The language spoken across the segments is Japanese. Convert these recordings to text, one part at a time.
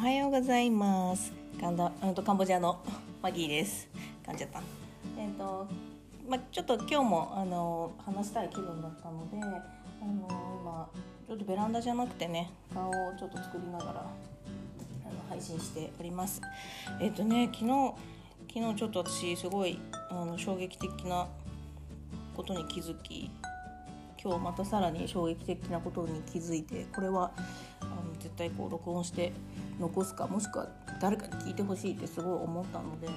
おはようございます。カンダうんとカンボジアの マギーです。噛んじゃった。えっ、とまあちょっと今日もあの話したい気分だったのであの今ちょっとベランダじゃなくてね顔をちょっと作りながらあの配信しております。えっ、とね昨日昨日ちょっと私すごいあの衝撃的なことに気づき今日またさらに衝撃的なことに気づいてこれは絶対こう録音して残すかもしくは誰かに聞いてほしいってすごい思ったので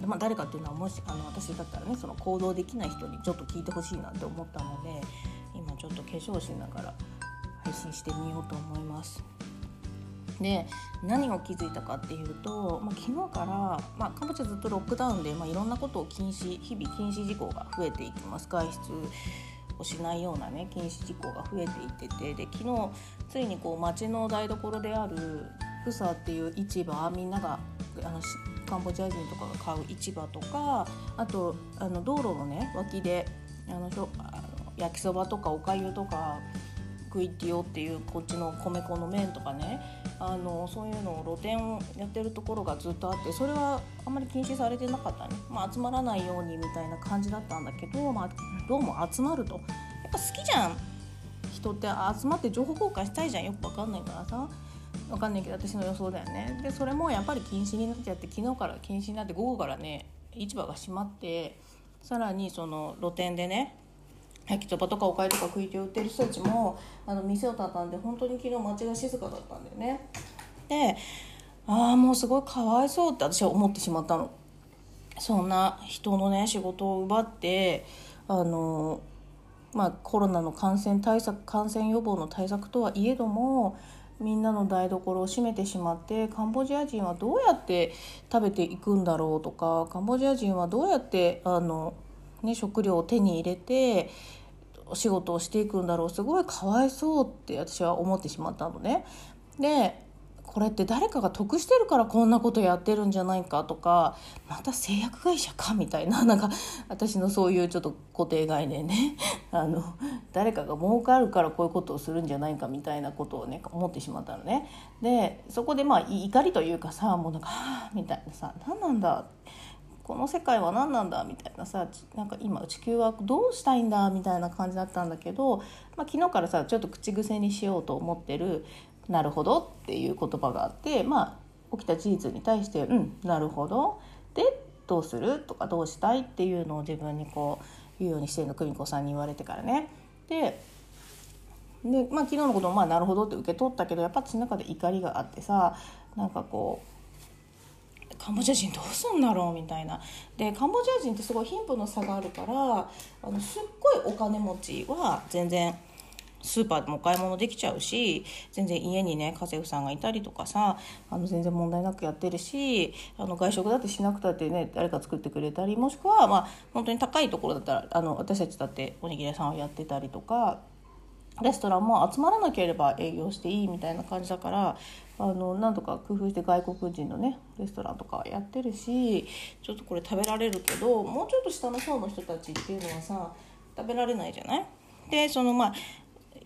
で、まあ、誰かっていうのはもしあの私だったらねその行動できない人にちょっと聞いてほしいなって思ったので今ちょっと化粧しながら配信してみようと思います。で何を気づいたかっていうと、まあ、昨日から、まあ、カンボジアずっとロックダウンで、まあ、いろんなことを禁止日々禁止事項が増えていきます外出をしないようなね禁止事項が増えていっててで昨日ついにこう町の台所であるプサっていう市場みんながあのカンボジア人とかが買う市場とかあとあの道路のね脇であのしょあの焼きそばとかおかゆとか食いってよっていうこっちの米粉の麺とかね。あのそういうのを露店をやってるところがずっとあってそれはあんまり禁止されてなかったね、まあ、集まらないようにみたいな感じだったんだけど、まあ、どうも集まると。やっぱ好きじゃん。人って集まって情報交換したいじゃん。よく分かんないからさ。分かんないけど私の予想だよね。でそれもやっぱり禁止になっちゃって昨日から禁止になって午後からね市場が閉まってさらにその露店でね焼きそばとかおかゆとか食いて売ってる人たちもあの店を畳んで本当に昨日街が静かだったんだよね。でああもうすごいかわいそうって私は思ってしまったの。そんな人のね仕事を奪ってあのまあコロナの感染対策感染予防の対策とはいえどもみんなの台所を閉めてしまってカンボジア人はどうやって食べていくんだろうとかカンボジア人はどうやってあの、ね、食料を手に入れてお仕事をしていくんだろう。すごいかわいそうって私は思ってしまったのね。でこれって誰かが得してるからこんなことやってるんじゃないかとかまた製薬会社かみたいな なんか私のそういうちょっと固定概念ね。あの誰かが儲かるからこういうことをするんじゃないかみたいなことをね思ってしまったのね。でそこでまあ怒りというかさもうなんかはあみたいなさ何なんだって。この世界は何なんだみたいなさなんか今地球はどうしたいんだみたいな感じだったんだけど、まあ、昨日からさちょっと口癖にしようと思ってる「なるほど」っていう言葉があってまあ起きた事実に対して「うんなるほど」でどうする？とかどうしたいっていうのを自分にこう言うようにしてるの久美子さんに言われてからね。でで、まあ、昨日のこともまあなるほどって受け取ったけどやっぱ私の中で怒りがあってさなんかこうカンボジア人どうすんだろう？みたいな。でカンボジア人ってすごい貧富の差があるからあのすっごいお金持ちは全然スーパーでもお買い物できちゃうし全然家にね家政婦さんがいたりとかさあの全然問題なくやってるしあの外食だってしなくたってね誰か作ってくれたりもしくはまあ本当に高いところだったらあの私たちだっておにぎり屋さんをやってたりとかレストランも集まらなければ営業していいみたいな感じだからあの何とか工夫して外国人のねレストランとかやってるしちょっとこれ食べられるけどもうちょっと下の層の人たちっていうのはさ食べられないじゃない？でそのまあ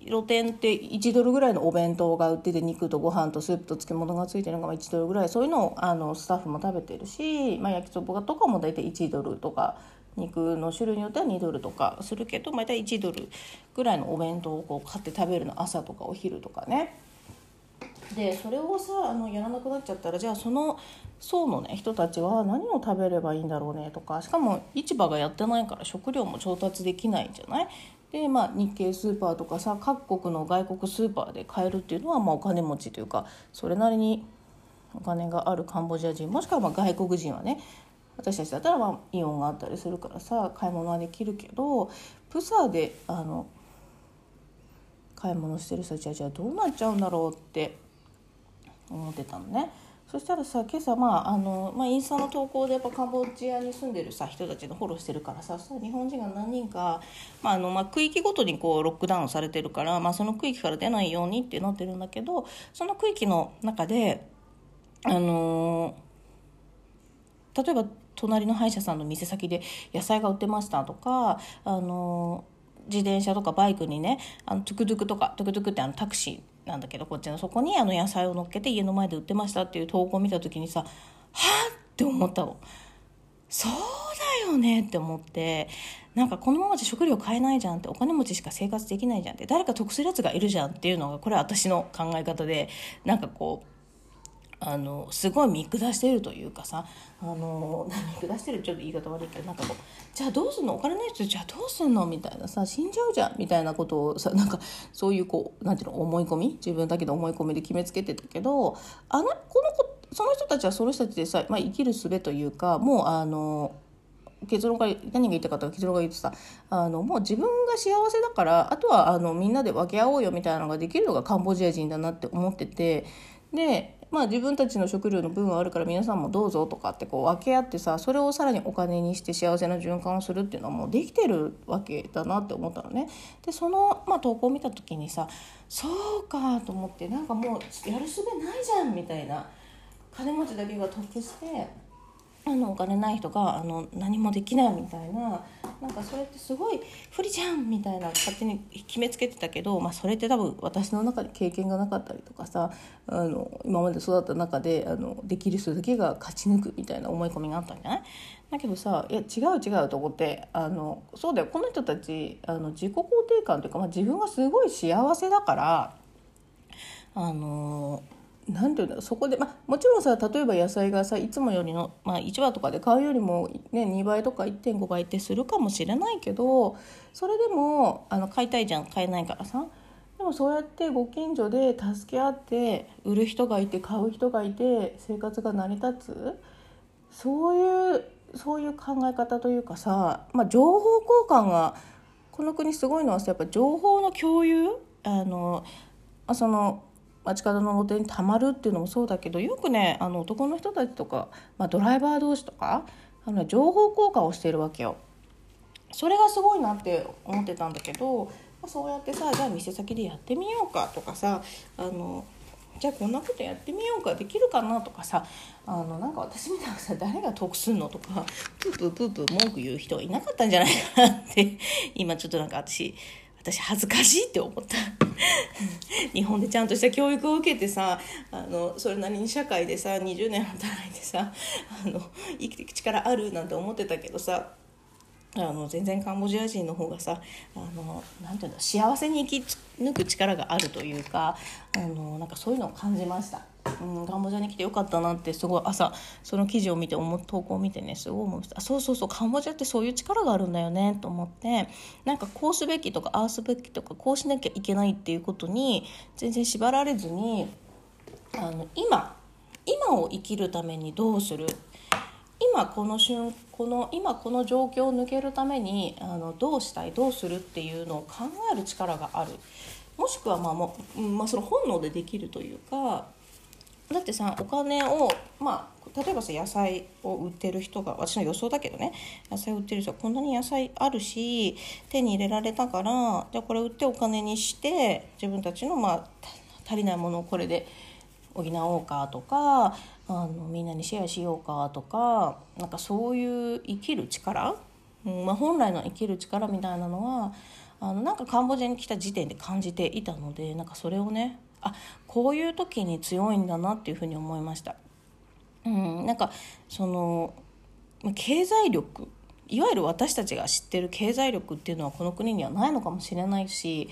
露店って1ドルぐらいのお弁当が売ってて肉とご飯とスープと漬物がついてるのが1ドルぐらい。そういうのをあのスタッフも食べてるし、まあ、焼きそばとかも大体1ドルとか肉の種類によっては2ドルとかするけど大体1ドルぐらいのお弁当をこう買って食べるの朝とかお昼とかね。でそれをさあのやらなくなっちゃったらじゃあその層の、ね、人たちは何を食べればいいんだろうねとかしかも市場がやってないから食料も調達できないんじゃない？でまあ日系スーパーとかさ各国の外国スーパーで買えるっていうのは、まあ、お金持ちというかそれなりにお金があるカンボジア人もしくはまあ外国人はね私たちだったらまあイオンがあったりするからさ買い物はできるけどプサであの買い物してる人たちはじゃあどうなっちゃうんだろうって思ってたのね。そしたらさ今朝、まああのまあ、インスタの投稿でやっぱカンボジアに住んでるさ人たちのフォローしてるからささ日本人が何人か、まああのまあ、区域ごとにこうロックダウンされてるから、まあ、その区域から出ないようにってなってるんだけどその区域の中であの例えば隣の歯医者さんの店先で野菜が売ってましたとかあの自転車とかバイクにねあのトゥクトゥクとかトゥクトゥクってあのタクシーなんだけどこっちのそこにあの野菜を乗っけて家の前で売ってましたっていう投稿を見た時にさはあって思ったの。そうだよねって思ってなんかこのままじゃ食料買えないじゃんってお金持ちしか生活できないじゃんって誰か得するやつがいるじゃんっていうのがこれは私の考え方でなんかこうあのすごい見下してるというかさあの見下してるちょっと言い方悪いけどなんかこうじゃあどうすんの？お金ない人じゃあどうすんの？みたいなさ死んじゃうじゃんみたいなことをさ なんかそういうこうなんていうの思い込み？自分だけの思い込みで決めつけてたけどあのこの子その人たちはその人たちでさ、まあ、生きる術というかもうあの結論から何が言いたかったか結論が言ってさあのもう自分が幸せだからあとはあのみんなで分け合おうよみたいなのができるのがカンボジア人だなって思っててでまあ自分たちの食料の分はあるから皆さんもどうぞとかってこう分け合ってさそれをさらにお金にして幸せな循環をするっていうのはもうできてるわけだなって思ったのね。でその、まあ、投稿を見た時にさそうかと思ってなんかもうやるすべないじゃんみたいな金持ちだけが得してあのお金ない人があの何もできないみたいななんかそれってすごい不利じゃんみたいな勝手に決めつけてたけど、まあ、それって多分私の中で経験がなかったりとかさあの今まで育った中であのできる人だけが勝ち抜くみたいな思い込みがあったんじゃない？だけどさいや違う違うと思ってあのそうだよ。この人たちあの自己肯定感というか、まあ、自分がすごい幸せだからあのんていうんだろうそこで、まあ、もちろんさ例えば野菜がさいつもよりの、まあ、1話とかで買うよりも、ね、2倍とか1.5倍ってするかもしれないけどそれでもあの買いたいじゃん買えないからさ。でもそうやってご近所で助け合って売る人がいて買う人がいて生活が成り立つ。そういうそういう考え方というかさ、まあ、情報交換がこの国すごいのはさやっぱ情報の共有？あのその街角の露店にたまるっていうのもそうだけどよくねあの男の人たちとか、まあ、ドライバー同士とかあの情報交換をしているわけよ。それがすごいなって思ってたんだけどそうやってさじゃあ店先でやってみようかとかさあのじゃあこんなことやってみようかできるかなとかさあのなんか私みたいなさ誰が得すんのとかプープープープー文句言う人はいなかったんじゃないかなって今ちょっとなんか私私恥ずかしいって思った日本でちゃんとした教育を受けてさあのそれなりに社会でさ20年働いてさあの生きていく力あるなんて思ってたけどさあの全然カンボジア人の方がさあのなんていうんだ幸せに生き抜く力があるというかあのなんかそういうのを感じました。うん、カンボジアに来てよかったなってすごい朝その記事を見て思投稿を見てねすごい思いましたそうそうそうカンボジアってそういう力があるんだよねと思って。なんかこうすべきとかああすべきとかこうしなきゃいけないっていうことに全然縛られずにあの今今を生きるためにどうする？今この瞬この今この状況を抜けるためにあのどうしたい？どうするっていうのを考える力がある。もしくはまあも、まあ、その本能でできるというかだってさお金をまあ例えばさ野菜を売ってる人が私の予想だけどね野菜売ってる人はこんなに野菜あるし手に入れられたからじゃあこれ売ってお金にして自分たちのまあ足りないものをこれで補おうかとかあのみんなにシェアしようかとかなんかそういう生きる力、うんまあ、本来の生きる力みたいなのはあのなんかカンボジアに来た時点で感じていたのでなんかそれをねあこういう時に強いんだなっていうふうに思いました。うん、なんかその経済力いわゆる私たちが知ってる経済力っていうのはこの国にはないのかもしれないし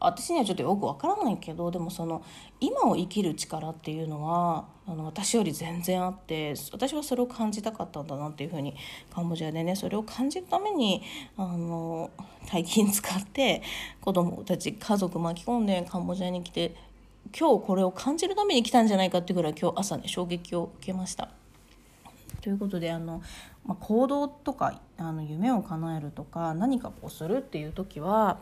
私にはちょっとよくわからないけどでもその今を生きる力っていうのはあの私より全然あって私はそれを感じたかったんだなっていうふうにカンボジアでねそれを感じるためにあの大金使って子供たち家族巻き込んでカンボジアに来て今日これを感じるために来たんじゃないかっていうぐらい今日朝ね衝撃を受けました。ということであの、まあ、行動とかあの夢を叶えるとか何かこうするっていう時は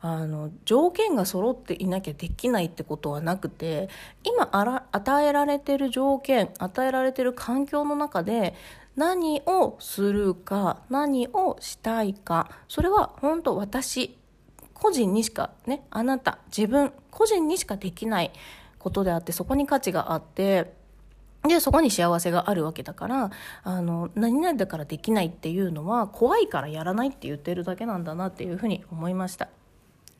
あの条件が揃っていなきゃできないってことはなくて今あら与えられてる条件与えられてる環境の中で何をするか何をしたいかそれは本当私個人にしかねあなた自分個人にしかできないことであってそこに価値があってでそこに幸せがあるわけだからあの何々だからできないっていうのは怖いからやらないって言ってるだけなんだなっていうふうに思いました。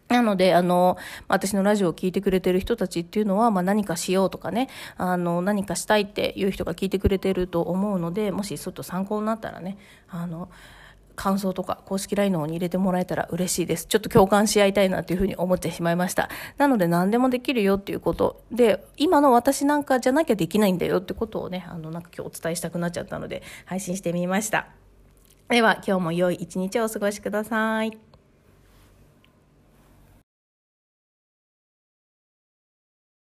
なので、あの、私のラジオを聞いてくれてる人たちっていうのは、まあ、何かしようとかね、あの、何かしたいっていう人が聞いてくれてると思うので、もしちょっと参考になったらね、あの、感想とか公式 LINE の方に入れてもらえたら嬉しいです。ちょっと共感し合いたいなというふうに思ってしまいました。なので何でもできるよっていうこと。で、今の私なんかじゃなきゃできないんだよってことをね、あの、なんか今日お伝えしたくなっちゃったので、配信してみました。では、今日も良い一日をお過ごしください。